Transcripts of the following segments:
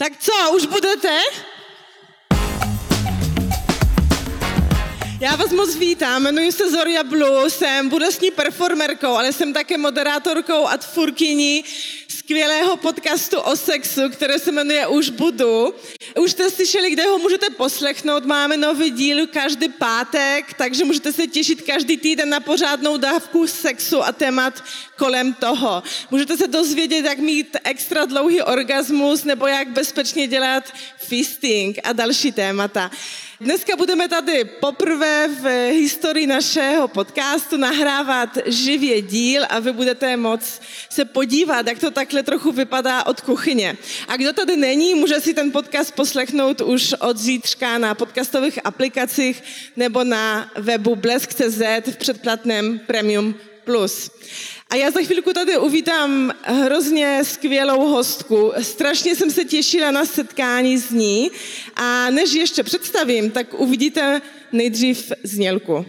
Tak co, už budete? Já vás moc vítám, jmenuji se Zoria Blue, jsem budoucí performerkou, ale jsem také moderátorkou a tvůrkyní skvělého podcastu o sexu, které se jmenuje Už budu. Už jste slyšeli, kde ho můžete poslechnout. Máme nový díl každý pátek, takže můžete se těšit každý týden na pořádnou dávku sexu a témat kolem toho. Můžete se dozvědět, jak mít extra dlouhý orgasmus nebo jak bezpečně dělat fisting a další témata. Dneska budeme tady poprvé v historii našeho podcastu nahrávat živě díl a vy budete moc se podívat, jak to takhle trochu vypadá od kuchyně. A kdo tady není, může si ten podcast poslechnout už od zítřka na podcastových aplikacích nebo na webu blesk.cz v předplatném Premium Plus. A já za chvilku tady uvítám hrozně skvělou hostku. Strašně jsem se těšila na setkání s ní a než ještě představím, tak uvidíte nejdřív znělku.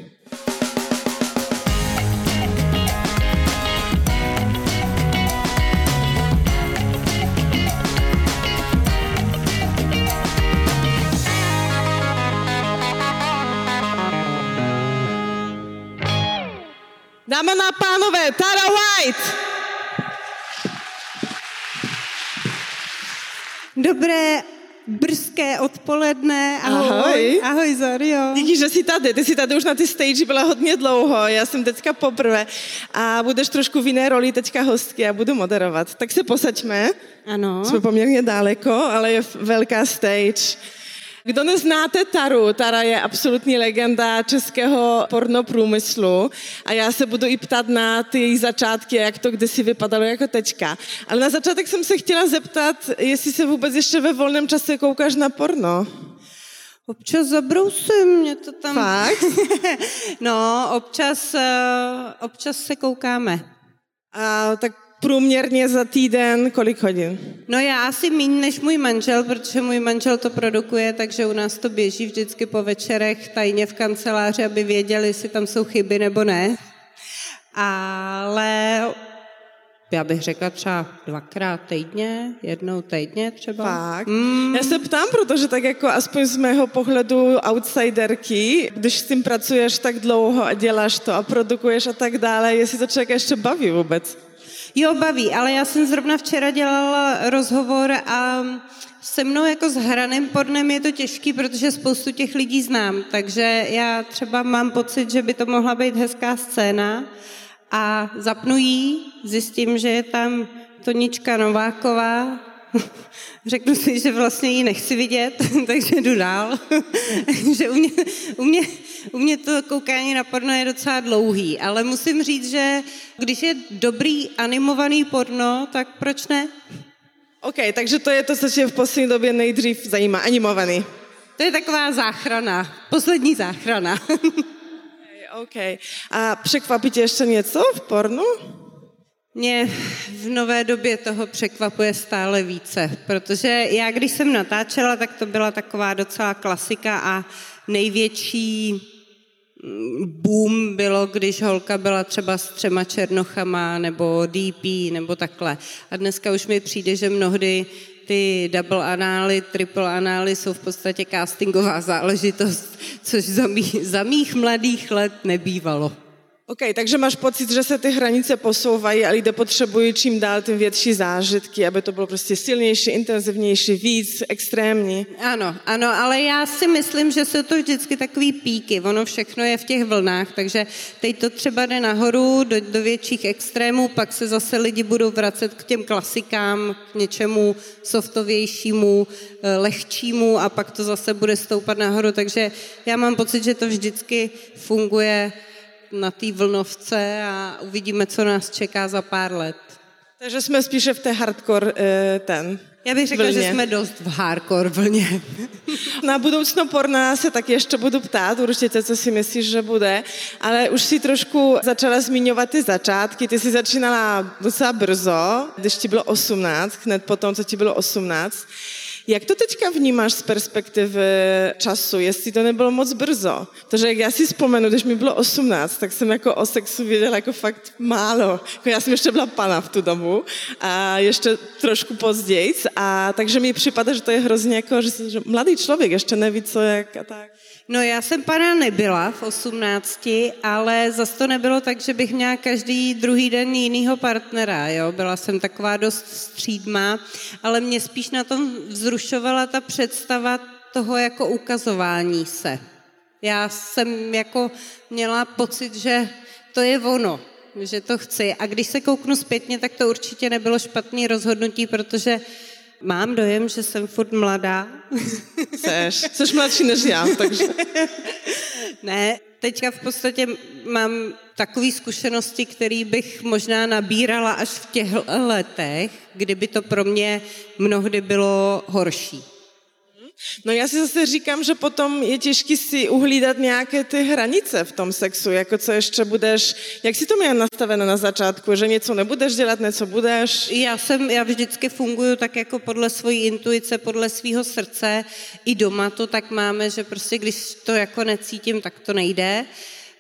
Tara White. Dobré brzké odpoledne. Ahoj. Ahoj. Ahoj, Zorio. Díky, že jsi tady. Ty jsi tady už na ty stage byla hodně dlouho. Já jsem teďka poprvé. A budeš trošku v jiné roli teďka hostky a budu moderovat. Tak se posaďme. Ano. Jsme poměrně daleko, ale je velká stage. Kdo neznáte Taru, Tara je absolutní legenda českého pornoprůmyslu a já se budu i ptat na ty její začátky, jak to kdysi vypadalo jako tečka. Ale na začátek jsem se chtěla zeptat, jestli se vůbec ještě ve volném čase koukáš na porno. Občas zabrousím, mě to tam... Fakt? no, občas, uh, občas se koukáme. A tak průměrně za týden kolik hodin? No já asi méně než můj manžel, protože můj manžel to produkuje, takže u nás to běží vždycky po večerech tajně v kanceláři, aby věděli, jestli tam jsou chyby nebo ne. Ale já bych řekla třeba dvakrát týdně, jednou týdně třeba. Fakt? Mm. Já se ptám, protože tak jako aspoň z mého pohledu outsiderky, když s tím pracuješ tak dlouho a děláš to a produkuješ a tak dále, jestli to člověk ještě baví vůbec. Jo, baví, ale já jsem zrovna včera dělala rozhovor a se mnou jako s hraným pornem je to těžký, protože spoustu těch lidí znám, takže já třeba mám pocit, že by to mohla být hezká scéna a zapnu jí, zjistím, že je tam Tonička Nováková, řeknu si, že vlastně ji nechci vidět, takže jdu dál. že u mě, u, mě, u mě to koukání na porno je docela dlouhý, ale musím říct, že když je dobrý animovaný porno, tak proč ne? OK, takže to je to, co tě v poslední době nejdřív zajímá, animovaný. To je taková záchrana, poslední záchrana. OK. A překvapí tě ještě něco v pornu? Mě v nové době toho překvapuje stále více, protože já, když jsem natáčela, tak to byla taková docela klasika a největší mm, boom bylo, když holka byla třeba s třema černochama nebo DP nebo takhle. A dneska už mi přijde, že mnohdy ty double anály, triple anály jsou v podstatě castingová záležitost, což za, mý, za mých mladých let nebývalo. OK, takže máš pocit, že se ty hranice posouvají a lidé potřebují čím dál tím větší zážitky, aby to bylo prostě silnější, intenzivnější, víc, extrémní. Ano, ano, ale já si myslím, že jsou to vždycky takový píky. Ono všechno je v těch vlnách, takže teď to třeba jde nahoru do, do větších extrémů, pak se zase lidi budou vracet k těm klasikám, k něčemu softovějšímu, eh, lehčímu a pak to zase bude stoupat nahoru. Takže já mám pocit, že to vždycky funguje na té vlnovce a uvidíme, co nás čeká za pár let. Takže jsme spíše v té hardcore eh, ten Já bych řekla, vlně. že jsme dost v hardcore vlně. Na budoucno porna se tak ještě budu ptát, určitě, co si myslíš, že bude, ale už si trošku začala zmiňovat ty začátky. Ty jsi začínala docela brzo, když ti bylo 18, hned potom, co ti bylo 18. Jak to teďka vnímáš z perspektivy času, jestli to nebylo moc brzo? Protože jak já si vzpomenu, když mi bylo 18, tak jsem jako o sexu věděla jako fakt málo. Jako já jsem ještě byla pana v tu dobu a ještě trošku později, a takže mi připadá, že to je hrozně jako, že, že mladý člověk ještě neví, co jak a tak. No já jsem pana nebyla v 18, ale zase to nebylo tak, že bych měla každý druhý den jinýho partnera, jo. Byla jsem taková dost střídma, ale mě spíš na tom vzrušovala ta představa toho jako ukazování se. Já jsem jako měla pocit, že to je ono, že to chci. A když se kouknu zpětně, tak to určitě nebylo špatné rozhodnutí, protože mám dojem, že jsem furt mladá. Seš, jsi mladší než já, takže... ne, teďka v podstatě mám takové zkušenosti, které bych možná nabírala až v těch letech, kdyby to pro mě mnohdy bylo horší. No já si zase říkám, že potom je těžké si uhlídat nějaké ty hranice v tom sexu, jako co ještě budeš, jak si to měla nastavené na začátku, že něco nebudeš dělat, něco budeš? Já jsem, já vždycky funguju tak jako podle svojí intuice, podle svého srdce, i doma to tak máme, že prostě když to jako necítím, tak to nejde.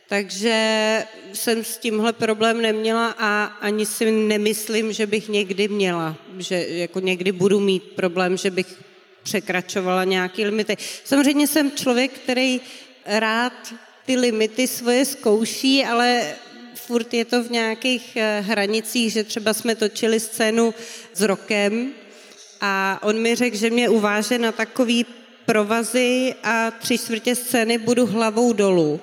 Takže jsem s tímhle problém neměla a ani si nemyslím, že bych někdy měla, že jako někdy budu mít problém, že bych překračovala nějaké limity. Samozřejmě jsem člověk, který rád ty limity svoje zkouší, ale furt je to v nějakých eh, hranicích, že třeba jsme točili scénu s rokem a on mi řekl, že mě uváže na takový provazy a tři čtvrtě scény budu hlavou dolů.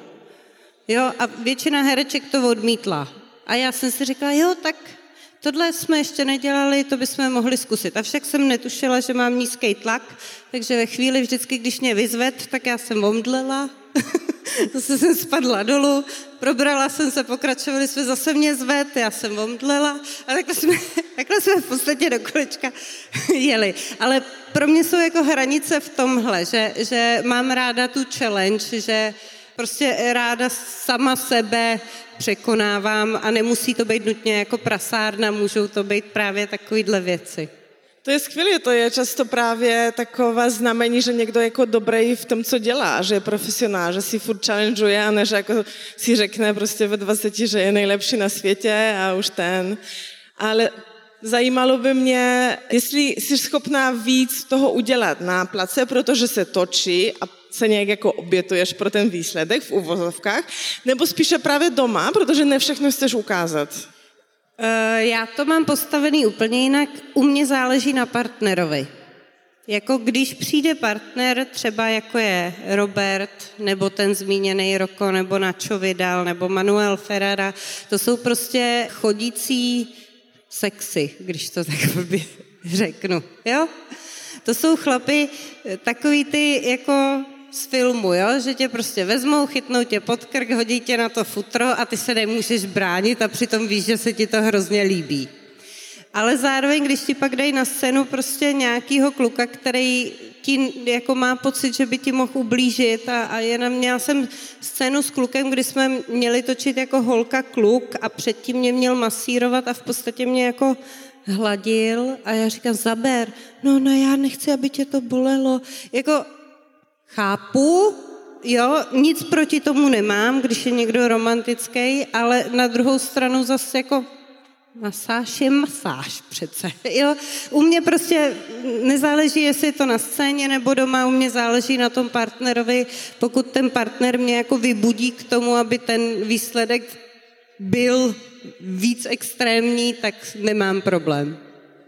Jo, a většina hereček to odmítla. A já jsem si říkala, jo, tak tohle jsme ještě nedělali, to bychom mohli zkusit. Avšak jsem netušila, že mám nízký tlak, takže ve chvíli vždycky, když mě vyzved, tak já jsem omdlela, zase jsem spadla dolů, probrala jsem se, pokračovali jsme, zase mě zved, já jsem omdlela a takhle jsme, takhle jsme v podstatě do kolečka jeli. Ale pro mě jsou jako hranice v tomhle, že, že mám ráda tu challenge, že prostě ráda sama sebe překonávám a nemusí to být nutně jako prasárna, můžou to být právě takovýhle věci. To je skvělé, to je často právě taková znamení, že někdo je jako dobrý v tom, co dělá, že je profesionál, že si furt challengeuje a ne, že jako si řekne prostě ve 20, že je nejlepší na světě a už ten. Ale zajímalo by mě, jestli jsi schopná víc toho udělat na place, protože se točí a se nějak jako obětuješ pro ten výsledek v uvozovkách, nebo spíše právě doma, protože ne všechno chceš ukázat? Uh, já to mám postavený úplně jinak. U mě záleží na partnerovi. Jako když přijde partner, třeba jako je Robert, nebo ten zmíněný Roko, nebo Nacho Vidal, nebo Manuel Ferrara, to jsou prostě chodící sexy, když to tak řeknu, jo? To jsou chlapy, takový ty jako z filmu, jo? že tě prostě vezmou, chytnou tě pod krk, hodí tě na to futro a ty se nemůžeš bránit a přitom víš, že se ti to hrozně líbí. Ale zároveň, když ti pak dají na scénu prostě nějakýho kluka, který ti jako má pocit, že by ti mohl ublížit a, a jenom měla jsem scénu s klukem, kdy jsme měli točit jako holka kluk a předtím mě měl masírovat a v podstatě mě jako hladil a já říkám, zaber, no, no já nechci, aby tě to bolelo. Jako Chápu, jo, nic proti tomu nemám, když je někdo romantický, ale na druhou stranu zase jako masáž je masáž přece, jo. U mě prostě nezáleží, jestli je to na scéně nebo doma, u mě záleží na tom partnerovi, pokud ten partner mě jako vybudí k tomu, aby ten výsledek byl víc extrémní, tak nemám problém.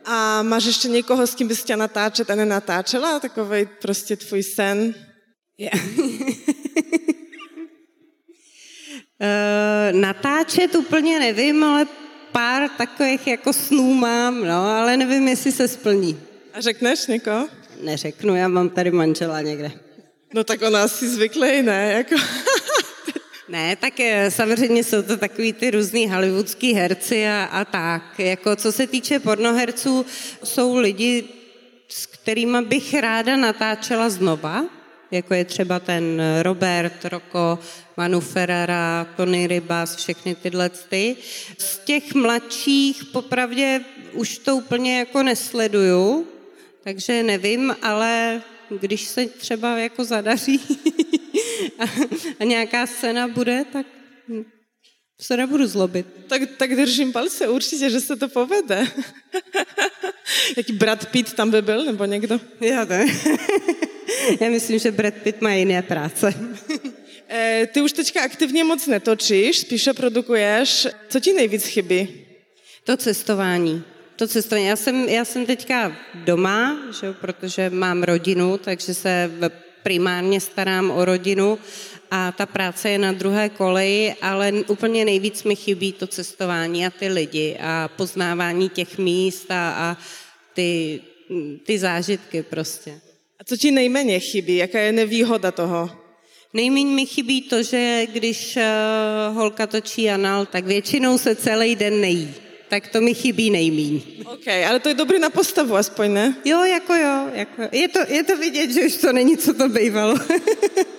A máš ještě někoho, s kým bys tě natáčet a nenatáčela? Takový prostě tvůj sen? Yeah. uh, natáčet úplně nevím, ale pár takových jako snů mám, no, ale nevím, jestli se splní. A řekneš někoho? Neřeknu, já mám tady manžela někde. No tak ona asi zvyklý, ne? Jako... ne, tak eh, samozřejmě jsou to takový ty různý hollywoodský herci a, a tak. Jako co se týče pornoherců, jsou lidi, s kterými bych ráda natáčela znova, jako je třeba ten Robert, Roko, Manu Ferrara, Tony Rybas, všechny tyhle ty. Z těch mladších popravdě už to úplně jako nesleduju, takže nevím, ale když se třeba jako zadaří a, a nějaká scéna bude, tak se nebudu zlobit. Tak, tak držím palce určitě, že se to povede. Jaký Brad Pitt tam by byl, nebo někdo? Já ne. Já myslím, že Brad Pitt má jiné práce. E, ty už teďka aktivně moc netočíš, spíše produkuješ. Co ti nejvíc chybí? To cestování. To cestování. Já jsem, já jsem teďka doma, že, protože mám rodinu, takže se primárně starám o rodinu a ta práce je na druhé koleji, ale úplně nejvíc mi chybí to cestování a ty lidi a poznávání těch míst a, a ty, ty zážitky prostě. A co ti nejméně chybí? Jaká je nevýhoda toho? Nejméně mi chybí to, že když uh, holka točí anal, tak většinou se celý den nejí. Tak to mi chybí nejmíň. OK, ale to je dobrý na postavu aspoň, ne? Jo, jako jo. Jako, je, to, je to vidět, že už to není, co to bývalo.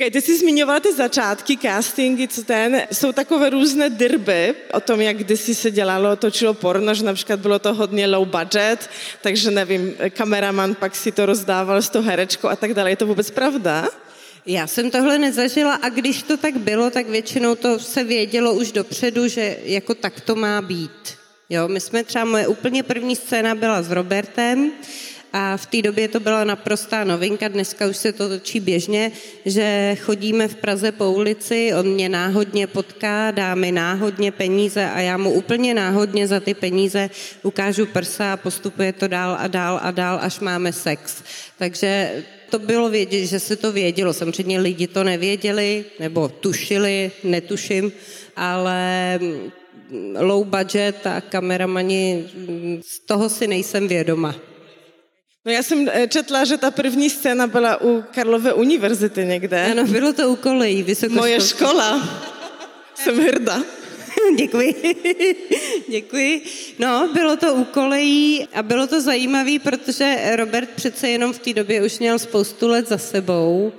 OK, ty jsi zmiňovala ty začátky, castingy, co ten, jsou takové různé dirby o tom, jak kdysi se dělalo, točilo porno, že například bylo to hodně low budget, takže nevím, kameraman pak si to rozdával s tou herečkou a tak dále. Je to vůbec pravda? Já jsem tohle nezažila a když to tak bylo, tak většinou to se vědělo už dopředu, že jako tak to má být. Jo, my jsme třeba, moje úplně první scéna byla s Robertem, a v té době to byla naprostá novinka, dneska už se to točí běžně, že chodíme v Praze po ulici, on mě náhodně potká, dá mi náhodně peníze a já mu úplně náhodně za ty peníze ukážu prsa a postupuje to dál a dál a dál, až máme sex. Takže to bylo vědět, že se to vědělo. Samozřejmě lidi to nevěděli, nebo tušili, netuším, ale low budget a kameramani, z toho si nejsem vědoma. No já jsem eh, četla, že ta první scéna byla u Karlové univerzity někde. Ano, bylo to u kolejí, Moje škola. jsem hrdá. Děkuji. Děkuji. No, bylo to u kolejí a bylo to zajímavé, protože Robert přece jenom v té době už měl spoustu let za sebou.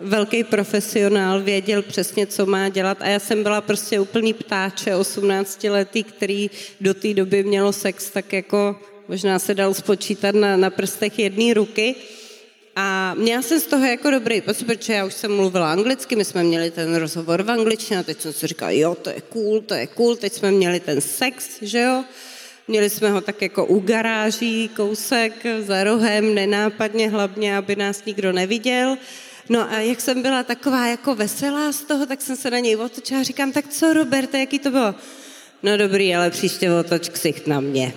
Velký profesionál, věděl přesně, co má dělat a já jsem byla prostě úplný ptáče, 18 letý, který do té doby mělo sex tak jako možná se dal spočítat na, na prstech jedné ruky. A měla jsem z toho jako dobrý pocit, protože já už jsem mluvila anglicky, my jsme měli ten rozhovor v angličtině a teď jsem si říkala, jo, to je cool, to je cool, teď jsme měli ten sex, že jo, Měli jsme ho tak jako u garáží, kousek za rohem, nenápadně, hlavně, aby nás nikdo neviděl. No a jak jsem byla taková jako veselá z toho, tak jsem se na něj otočila a říkám, tak co, Roberte, jaký to bylo? No dobrý, ale příště otoč ksicht na mě.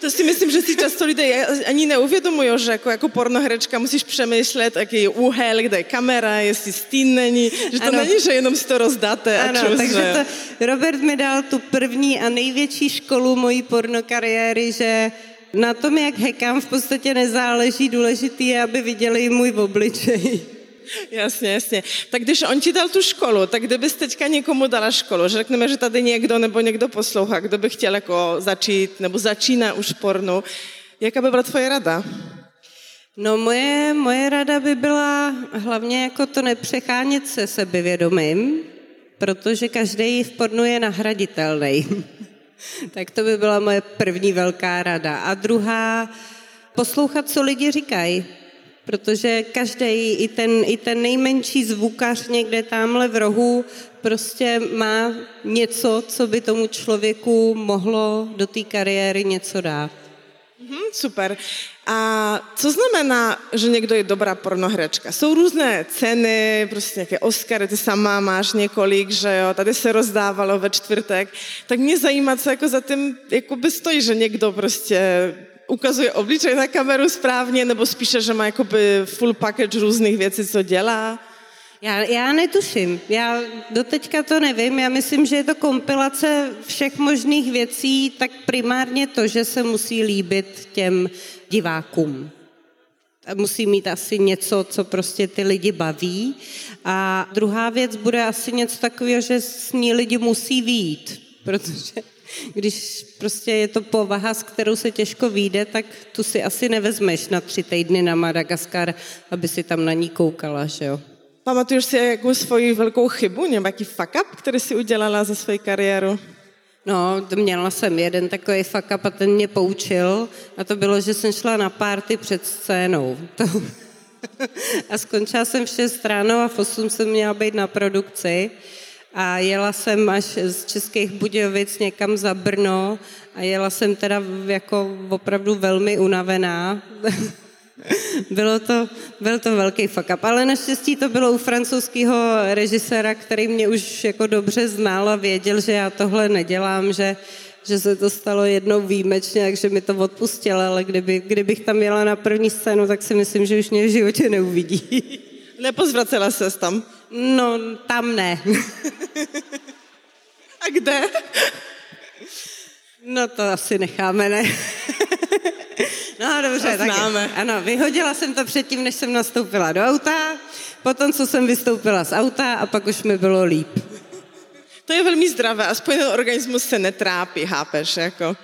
To si myslím, že si často lidé ani neuvědomují, že jako, jako pornoherečka musíš přemýšlet, jaký je úhel, kde je kamera, jestli stín není, že to ano. není, že jenom si to rozdáte ano, a čus, takže že... to, Robert mi dal tu první a největší školu mojí pornokariéry, že na tom, jak hekám, v podstatě nezáleží, důležitý je, aby viděli můj obličej. Jasně, jasně. Tak když on ti dal tu školu, tak kdybys teďka někomu dala školu, že řekneme, že tady někdo nebo někdo poslouchá, kdo by chtěl jako začít nebo začíná už pornu, jaká by byla tvoje rada? No moje, moje rada by byla hlavně jako to nepřechánět se sebevědomím, protože každý v pornu je nahraditelný. tak to by byla moje první velká rada. A druhá, poslouchat, co lidi říkají protože každý, i ten, i ten nejmenší zvukař někde tamhle v rohu prostě má něco, co by tomu člověku mohlo do té kariéry něco dát. Mm, super. A co znamená, že někdo je dobrá pornohračka? Jsou různé ceny, prostě nějaké Oscary, ty sama máš několik, že jo, tady se rozdávalo ve čtvrtek. Tak mě zajímá, co jako za tím by stojí, že někdo prostě ukazuje obličej na kameru správně, nebo spíše, že má jakoby full package různých věcí, co dělá? Já, já netuším, já doteďka to nevím, já myslím, že je to kompilace všech možných věcí, tak primárně to, že se musí líbit těm divákům. Musí mít asi něco, co prostě ty lidi baví. A druhá věc bude asi něco takového, že s ní lidi musí výjít, protože když prostě je to povaha, s kterou se těžko vyjde, tak tu si asi nevezmeš na tři týdny na Madagaskar, aby si tam na ní koukala, že jo. Pamatuješ si jakou svoji velkou chybu, nějaký fuck up, který si udělala za svoji kariéru? No, měla jsem jeden takový fuck up a ten mě poučil a to bylo, že jsem šla na párty před scénou. To, a skončila jsem v 6 ráno a v 8 jsem měla být na produkci. A jela jsem až z Českých Budějovic někam za Brno a jela jsem teda jako opravdu velmi unavená. bylo to, byl to velký fuck up, ale naštěstí to bylo u francouzského režiséra, který mě už jako dobře znal a věděl, že já tohle nedělám, že, že se to stalo jednou výjimečně, takže mi to odpustil, ale kdyby, kdybych tam jela na první scénu, tak si myslím, že už mě v životě neuvidí. Nepozvracela se tam? No, tam ne. A kde? No to asi necháme, ne? No dobře, tak známe. ano, vyhodila jsem to předtím, než jsem nastoupila do auta, potom, co jsem vystoupila z auta a pak už mi bylo líp. To je velmi zdravé, aspoň ten organismus se netrápí, chápeš, jako.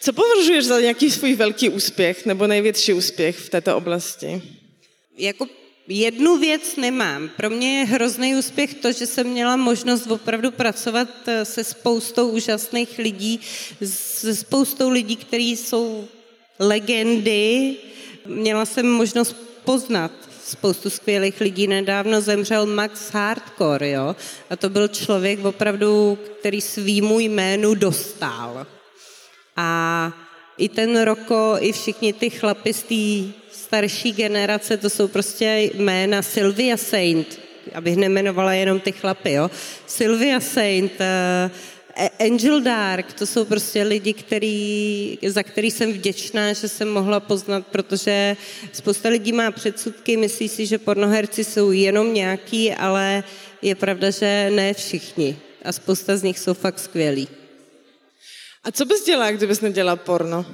Co považuješ za nějaký svůj velký úspěch nebo největší úspěch v této oblasti? Jako jednu věc nemám. Pro mě je hrozný úspěch to, že jsem měla možnost opravdu pracovat eh, se spoustou úžasných lidí, se spoustou lidí, kteří jsou legendy. Měla jsem možnost poznat spoustu skvělých lidí. Nedávno zemřel Max Hardcore, jo? A to byl člověk opravdu, který svýmu jménu dostal. A i ten Roko, i všichni ty chlapi z té starší generace, to jsou prostě jména Sylvia Saint, abych nemenovala jenom ty chlapy, jo. Sylvia Saint, uh, Angel Dark, to jsou prostě lidi, který, za který jsem vděčná, že jsem mohla poznat, protože spousta lidí má předsudky, myslí si, že pornoherci jsou jenom nějaký, ale je pravda, že ne všichni. A spousta z nich jsou fakt skvělí. A co bys dělala, kdybys nedělala porno?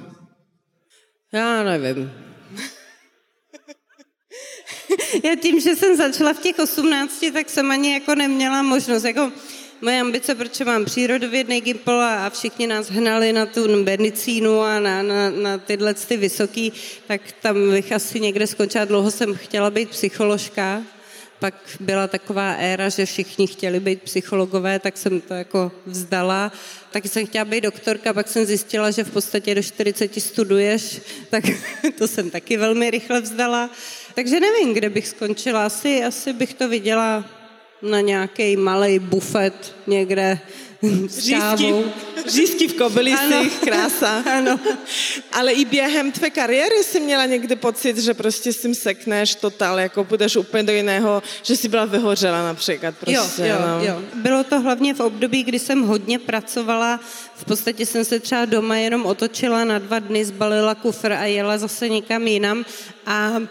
Já nevím. Já tím, že jsem začala v těch 18, tak jsem ani jako neměla možnost. Jako, moje ambice, protože mám přírodovědný gimpl a všichni nás hnali na tu medicínu a na, na, na tyhle ty vysoký, tak tam bych asi někde skončila. Dlouho jsem chtěla být psycholožka, pak byla taková éra, že všichni chtěli být psychologové, tak jsem to jako vzdala. Taky jsem chtěla být doktorka, pak jsem zjistila, že v podstatě do 40 studuješ, tak to jsem taky velmi rychle vzdala. Takže nevím, kde bych skončila. Asi, asi bych to viděla na nějaký malý bufet někde s kávou. Řízky v kobylisích, krása. Ano. Ale i během tvé kariéry jsi měla někdy pocit, že prostě s tím sekneš totál, jako půjdeš úplně do jiného, že jsi byla vyhořela například. Prostě, jo, jo, no. jo. Bylo to hlavně v období, kdy jsem hodně pracovala. V podstatě jsem se třeba doma jenom otočila na dva dny, zbalila kufr a jela zase někam jinam. A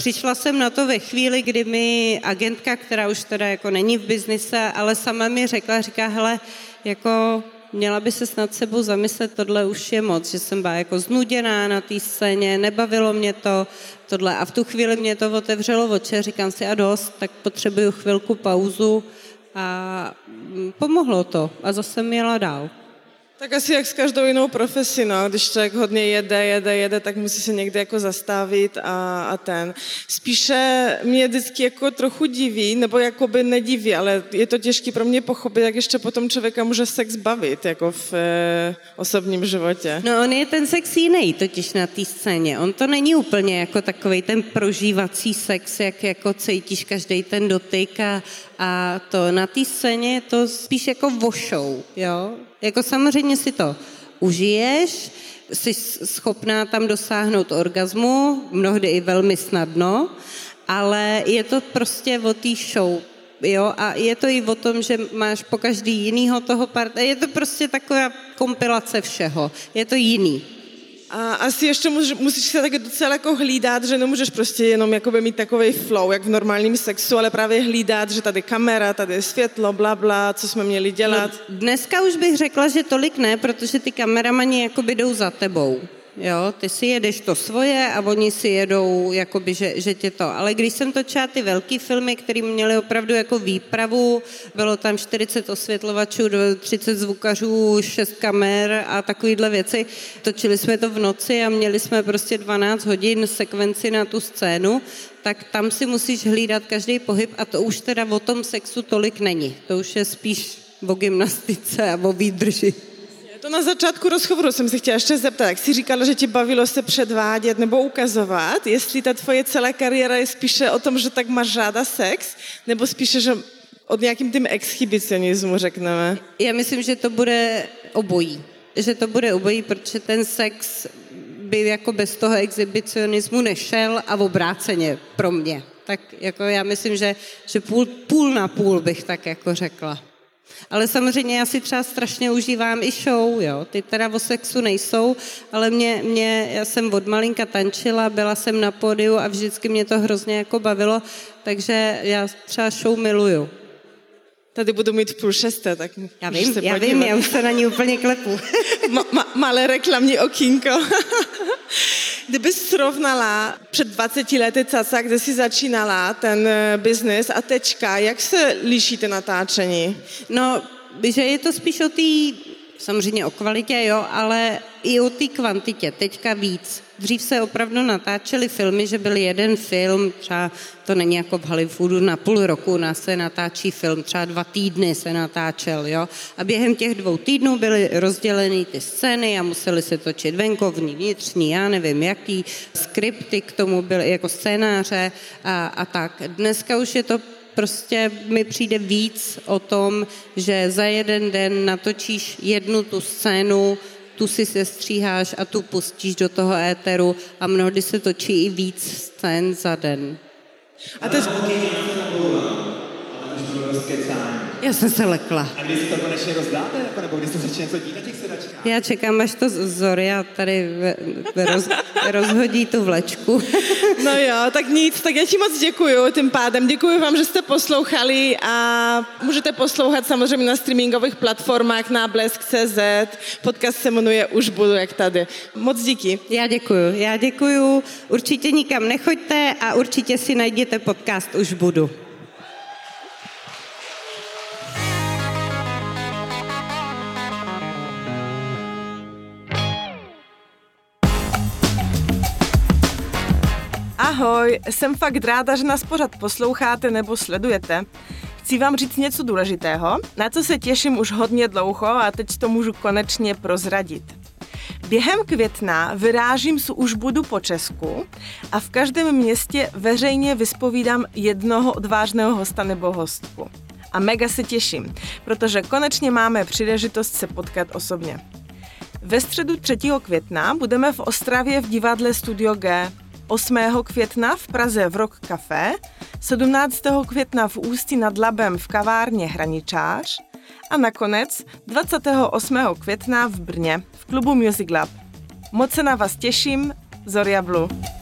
Přišla jsem na to ve chvíli, kdy mi agentka, která už teda jako není v biznise, ale sama mi řekla, říká, hele, jako měla by se snad sebou zamyslet, tohle už je moc, že jsem byla jako znuděná na té scéně, nebavilo mě to, tohle. A v tu chvíli mě to otevřelo oči, říkám si a dost, tak potřebuju chvilku pauzu a pomohlo to. A zase měla dál. Tak asi jak s každou jinou profesí, no. Když člověk hodně jede, jede, jede, tak musí se někde jako zastavit a, a ten. Spíše mě vždycky jako trochu diví, nebo jako by nediví, ale je to těžké pro mě pochopit, jak ještě potom člověka může sex bavit, jako v e, osobním životě. No on je ten sex jiný totiž na té scéně. On to není úplně jako takový ten prožívací sex, jak jako cítíš každý ten dotyk a, a to na té scéně je to spíš jako vošou, jo. Jako samozřejmě si to užiješ, jsi schopná tam dosáhnout orgazmu, mnohdy i velmi snadno, ale je to prostě o té show. Jo, a je to i o tom, že máš po každý jinýho toho part. Je to prostě taková kompilace všeho. Je to jiný. A asi ještě musíš se taky docela jako hlídat, že nemůžeš prostě jenom jakoby mít takový flow, jak v normálním sexu, ale právě hlídat, že tady kamera, tady je světlo, bla, bla, co jsme měli dělat. No, dneska už bych řekla, že tolik ne, protože ty kameramani jakoby jdou za tebou. Jo, ty si jedeš to svoje a oni si jedou, jakoby, že, že tě to. Ale když jsem točila ty velké filmy, které měly opravdu jako výpravu, bylo tam 40 osvětlovačů, 30 zvukařů, 6 kamer a takovýhle věci, točili jsme to v noci a měli jsme prostě 12 hodin sekvenci na tu scénu, tak tam si musíš hlídat každý pohyb a to už teda o tom sexu tolik není. To už je spíš o gymnastice a o výdrži. To na začátku rozhovoru jsem se chtěla ještě zeptat, jak jsi říkala, že tě bavilo se předvádět nebo ukazovat, jestli ta tvoje celá kariéra je spíše o tom, že tak máš ráda sex, nebo spíše, že od nějakým tím exhibicionismu, řekneme. Já myslím, že to bude obojí. Že to bude obojí, protože ten sex by jako bez toho exhibicionismu nešel a v obráceně pro mě. Tak jako já myslím, že, že půl, půl na půl bych tak jako řekla. Ale samozřejmě já si třeba strašně užívám i show, jo. Ty teda o sexu nejsou, ale mě, mě, já jsem od malinka tančila, byla jsem na pódiu a vždycky mě to hrozně jako bavilo, takže já třeba show miluju. Tady budu mít půl šesté, tak Já vím, se já podívat. vím, já už se na ní úplně klepu. ma, ma, malé reklamní okýnko. Kdybys srovnala před 20 lety Caca, kde jsi začínala ten eh, biznis a tečka, jak se liší ty natáčení? No, že je to spíš o té samozřejmě o kvalitě, jo, ale i o té kvantitě, teďka víc. Dřív se opravdu natáčely filmy, že byl jeden film, třeba to není jako v Hollywoodu, na půl roku nás se natáčí film, třeba dva týdny se natáčel, jo. A během těch dvou týdnů byly rozděleny ty scény a museli se točit venkovní, vnitřní, já nevím jaký, skripty k tomu byly, jako scénáře a, a tak. Dneska už je to prostě mi přijde víc o tom, že za jeden den natočíš jednu tu scénu, tu si se stříháš a tu pustíš do toho éteru a mnohdy se točí i víc scén za den. A to je... Já jsem se lekla. A kdy si to konečně rozdáte, jako, nebo kdy se začne něco dít na těch sedačkách? Já čekám, až to Zoria tady roz, rozhodí tu vlečku. no jo, tak nic, tak já ti moc děkuju tím pádem. Děkuji vám, že jste poslouchali a můžete poslouchat samozřejmě na streamingových platformách na Blesk.cz. Podcast se jmenuje Už budu jak tady. Moc díky. Já děkuju, já děkuju. Určitě nikam nechoďte a určitě si najděte podcast Už budu. Ahoj, jsem fakt ráda, že nás pořád posloucháte nebo sledujete. Chci vám říct něco důležitého, na co se těším už hodně dlouho a teď to můžu konečně prozradit. Během května vyrážím s už budu po Česku a v každém městě veřejně vyspovídám jednoho odvážného hosta nebo hostku. A mega se těším, protože konečně máme příležitost se potkat osobně. Ve středu 3. května budeme v Ostravě v divadle Studio G 8. května v Praze v Rock Café, 17. května v Ústí nad Labem v kavárně Hraničář a nakonec 28. května v Brně v klubu Music Lab. Moc se na vás těším, Zoria Blue.